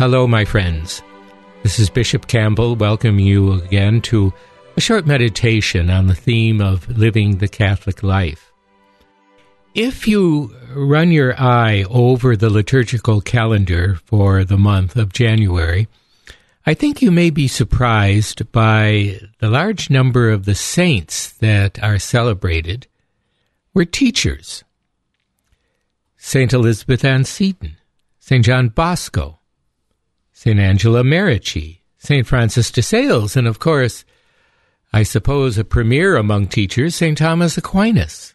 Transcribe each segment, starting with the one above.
Hello, my friends. This is Bishop Campbell. Welcome you again to a short meditation on the theme of living the Catholic life. If you run your eye over the liturgical calendar for the month of January, I think you may be surprised by the large number of the saints that are celebrated were teachers. St. Elizabeth Ann Seton, St. John Bosco, St. Angela Merici, St. Francis de Sales, and of course, I suppose a premier among teachers, St. Thomas Aquinas.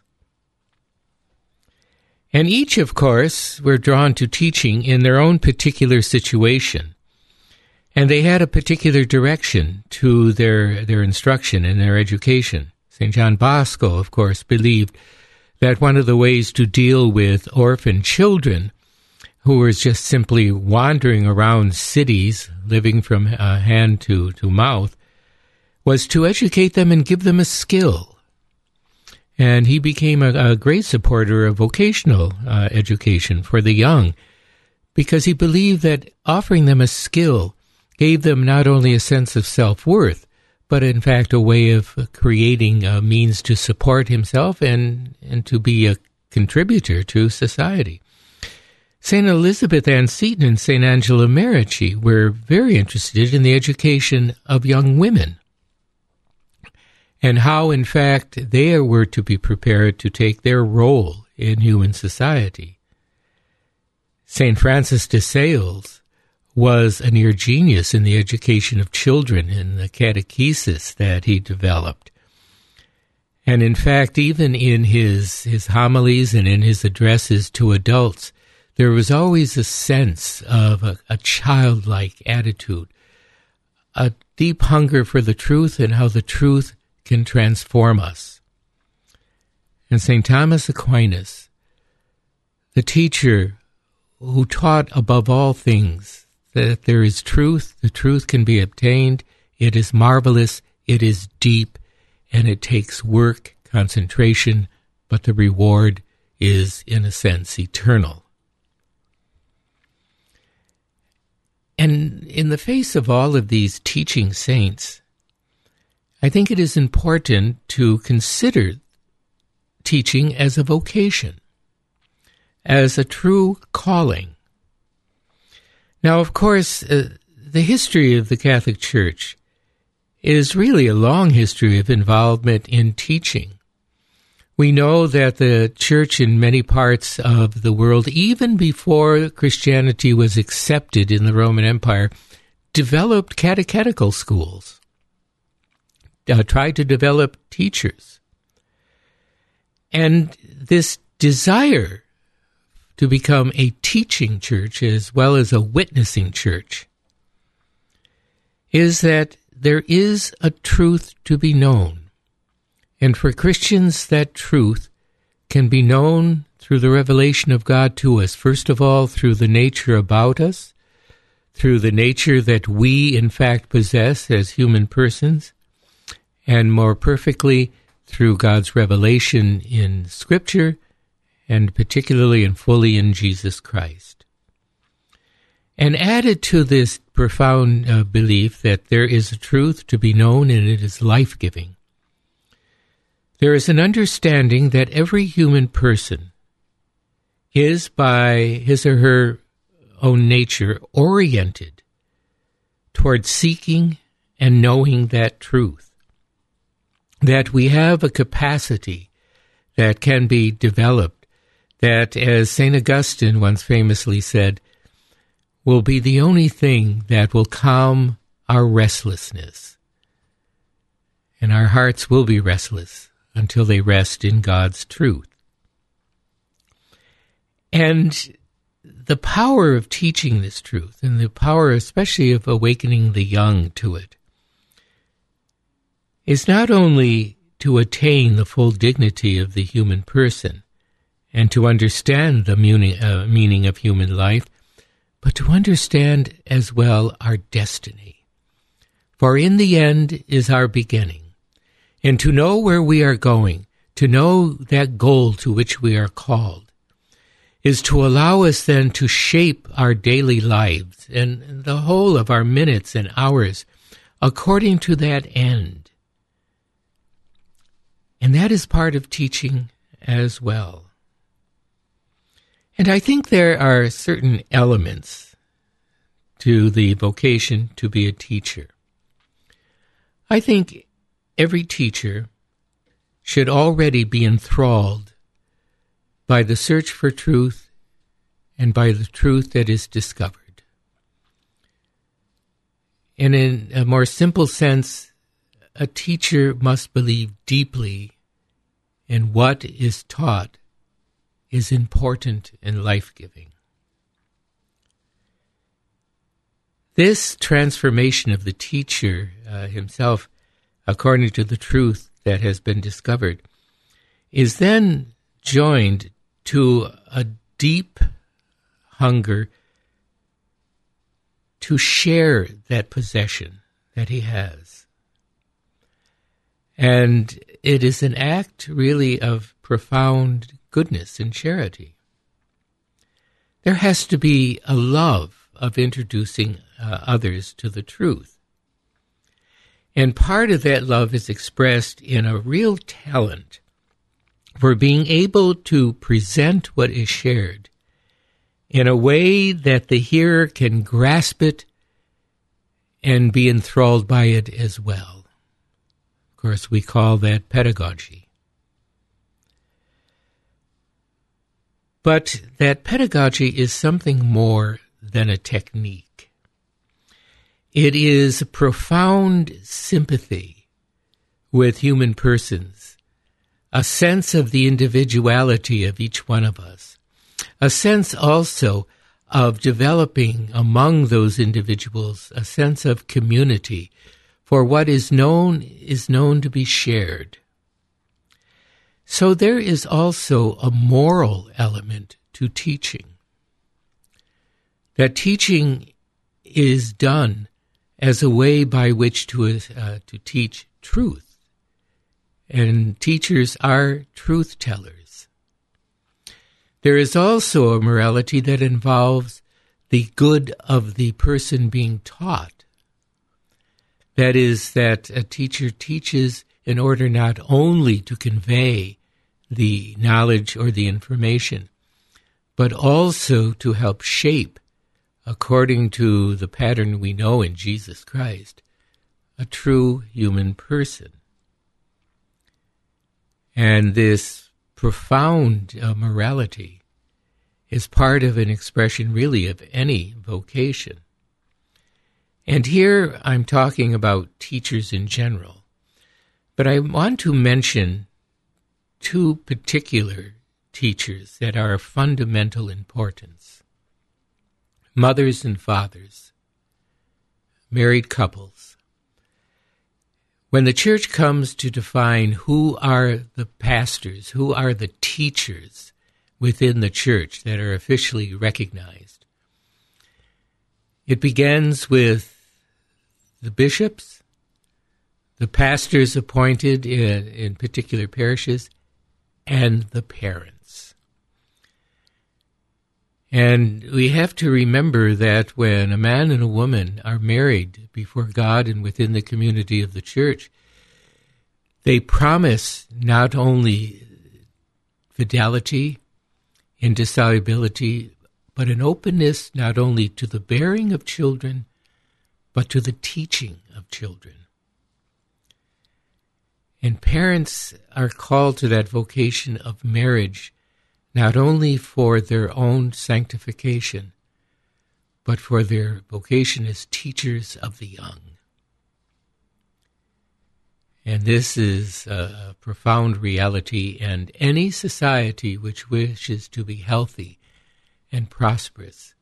And each, of course, were drawn to teaching in their own particular situation. And they had a particular direction to their, their instruction and their education. St. John Bosco, of course, believed that one of the ways to deal with orphan children who was just simply wandering around cities, living from uh, hand to, to mouth, was to educate them and give them a skill. And he became a, a great supporter of vocational uh, education for the young because he believed that offering them a skill gave them not only a sense of self worth, but in fact a way of creating a means to support himself and, and to be a contributor to society. St. Elizabeth Ann Seton and St. Angela Merici were very interested in the education of young women and how, in fact, they were to be prepared to take their role in human society. St. Francis de Sales was a near genius in the education of children in the catechesis that he developed. And in fact, even in his, his homilies and in his addresses to adults, there was always a sense of a, a childlike attitude, a deep hunger for the truth and how the truth can transform us. And St. Thomas Aquinas, the teacher who taught above all things that there is truth, the truth can be obtained, it is marvelous, it is deep, and it takes work, concentration, but the reward is, in a sense, eternal. And in the face of all of these teaching saints, I think it is important to consider teaching as a vocation, as a true calling. Now, of course, uh, the history of the Catholic Church is really a long history of involvement in teaching. We know that the church in many parts of the world, even before Christianity was accepted in the Roman Empire, developed catechetical schools, uh, tried to develop teachers. And this desire to become a teaching church as well as a witnessing church is that there is a truth to be known and for Christians, that truth can be known through the revelation of God to us, first of all, through the nature about us, through the nature that we, in fact, possess as human persons, and more perfectly through God's revelation in Scripture, and particularly and fully in Jesus Christ. And added to this profound uh, belief that there is a truth to be known and it is life giving there is an understanding that every human person is, by his or her own nature, oriented toward seeking and knowing that truth. That we have a capacity that can be developed, that, as St. Augustine once famously said, will be the only thing that will calm our restlessness. And our hearts will be restless until they rest in God's truth. And the power of teaching this truth and the power, especially of awakening the young to it, is not only to attain the full dignity of the human person and to understand the meaning, uh, of human life, but to understand as well our destiny. For in the end is our beginning and to know where we are going, to know that goal to which we are called, is to allow us then to shape our daily lives and the whole of our minutes and hours according to that end. And that is part of teaching as well. And I think there are certain elements to the vocation to be a teacher. I think every teacher should already be enthralled by the search for truth and by the truth that is discovered. And in a more simple sense, a teacher must believe deeply in what is taught is important and life giving. This transformation of the teacher uh, himself, according to the truth that has been discovered, is then joined to a deep hunger to share that possession that he has. And it is an act really of profound goodness and charity. There has to be a love of introducing uh, others to the truth. And part of that love is expressed in a real talent for being able to present what is shared in a way that the hearer can grasp it and be enthralled by it as well. Of course, we call that pedagogy. But that pedagogy is something more than a technique. It is profound sympathy with human persons a sense of the individuality of each one of us, a sense also of developing among those individuals a sense of community, for what is known is known to be shared. So there is also a moral element to teaching. That teaching is done as a way by which to, uh, to teach truth and teachers are truth tellers. There is also a morality that involves the good of the person being taught. That is, that a teacher teaches in order not only to convey the knowledge or the information, but also to help shape, according to the pattern we know in Jesus Christ, a true human person. And this profound uh, morality is part of an expression, really, of any vocation. And here I'm talking about teachers in general. But I want to mention two particular teachers that are of fundamental importance mothers and fathers, married couples. When the church comes to define who are the pastors, who are the teachers within the church that are officially recognized, it begins with the bishops, the pastors appointed in, in particular parishes, and the parents. And we have to remember that when a man and a woman are married before God and within the community of the church, they promise not only fidelity, and indissolubility, but an openness not only to the bearing of children, but to the teaching of children. And parents are called to that vocation of marriage not only for their own sanctification, but for their vocation as teachers of the young. And this is a profound reality, and any society which wishes to be healthy and prosperous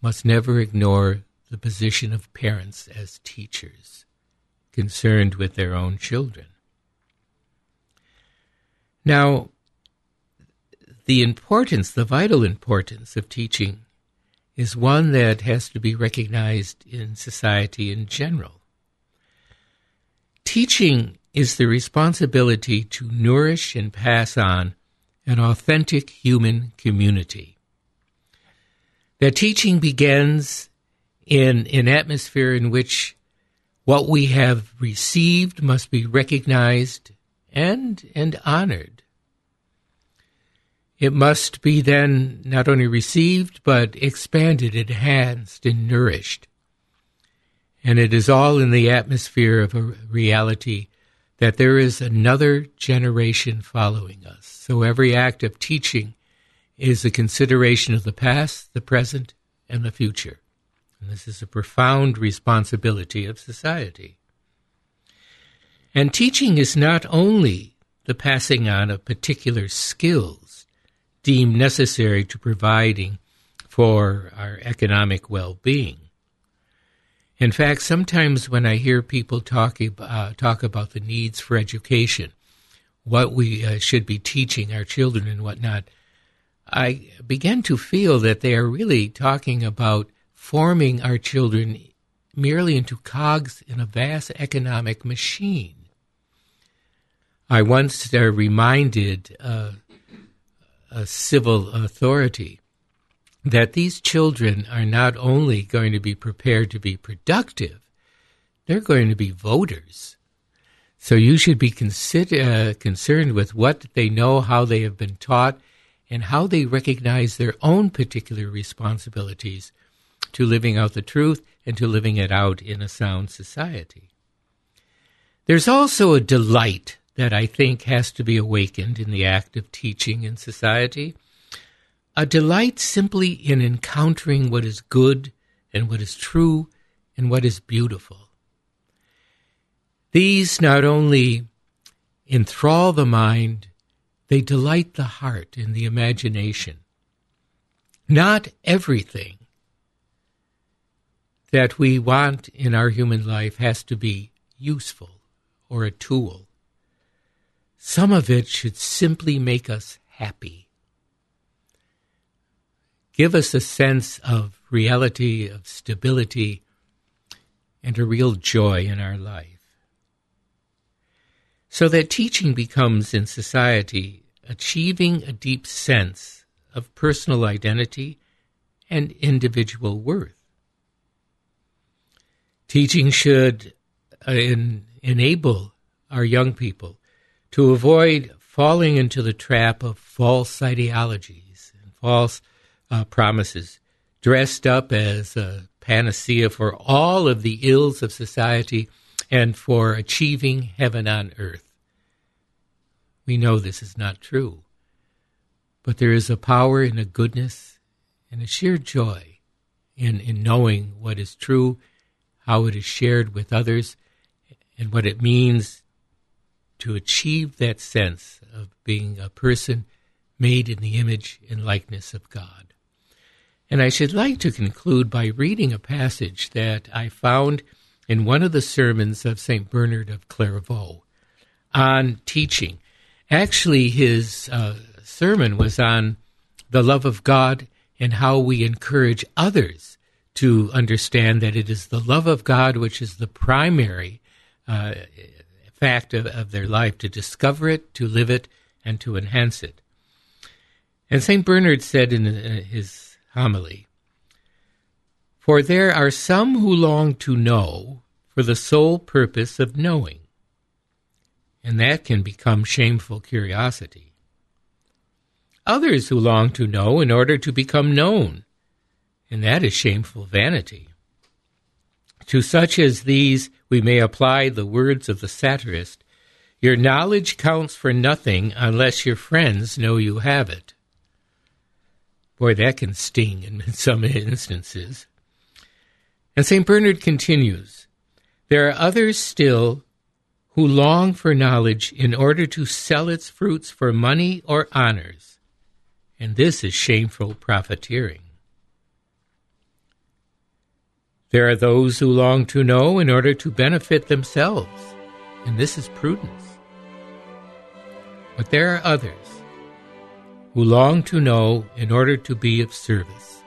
must never ignore the position of parents as teachers, concerned with their own children. Now, the importance, the vital importance of teaching is one that has to be recognized in society in general. Teaching is the responsibility to nourish and pass on an authentic human community. that teaching begins in an atmosphere in which what we have received must be recognized and, and honored. It must be then not only received, but expanded, enhanced, and nourished. And it is all in the atmosphere of a reality that there is another generation following us. So every act of teaching is a consideration of the past, the present, and the future. And this is a profound responsibility of society. And teaching is not only the passing on of particular skills deemed necessary to providing for our economic well being. In fact, sometimes when I hear people talk, uh, talk about the needs for education, what we uh, should be teaching our children and whatnot, I begin to feel that they are really talking about forming our children merely into cogs in a vast economic machine. I once uh, reminded uh, a civil authority that these children are not only going to be prepared to be productive, they're going to be voters. So you should be consider, uh, concerned with what they know, how they have been taught, and how they recognize their own particular responsibilities to living out the truth and to living it out in a sound society. There's also a delight that I think has to be awakened in the act of teaching in society. A delight simply in encountering what is good and what is true and what is beautiful. These not only enthrall the mind, they delight the heart and the imagination. Not everything that we want in our human life has to be useful or a tool. Some of it should simply make us happy. Give us a sense of reality, of stability, and a real joy in our life. So that teaching becomes in society achieving a deep sense of personal identity and individual worth. Teaching should uh, enable our young people to avoid falling into the trap of false ideologies and false uh, promises, dressed up as a panacea for all of the ills of society and for achieving heaven on earth. We know this is not true. But there is a power and a goodness and a sheer joy in, in knowing what is true, how it is shared with others, and what it means to achieve that sense of being a person made in the image and likeness of God. And I should like to conclude by reading a passage that I found in one of the sermons of St. Bernard of Clairvaux on teaching. Actually, his uh, sermon was on the love of God and how we encourage others to understand that it is the love of God which is the primary uh, fact of, of their life, to discover it, to live it, and to enhance it. And St. Bernard said in uh, his homily, For there are some who long to know for the sole purpose of knowing and that can become shameful curiosity. Others who long to know in order to become known, and that is shameful vanity. To such as these we may apply the words of the satirist Your knowledge counts for nothing unless your friends know you have it. Boy, that can sting in some instances. And St. Bernard continues There are others still who long for knowledge in order to sell its fruits for money or honors, and this is shameful profiteering. There are those who long to know in order to benefit themselves, and this is prudence. But there are others who long to know in order to be of service,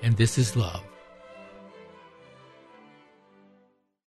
and this is love.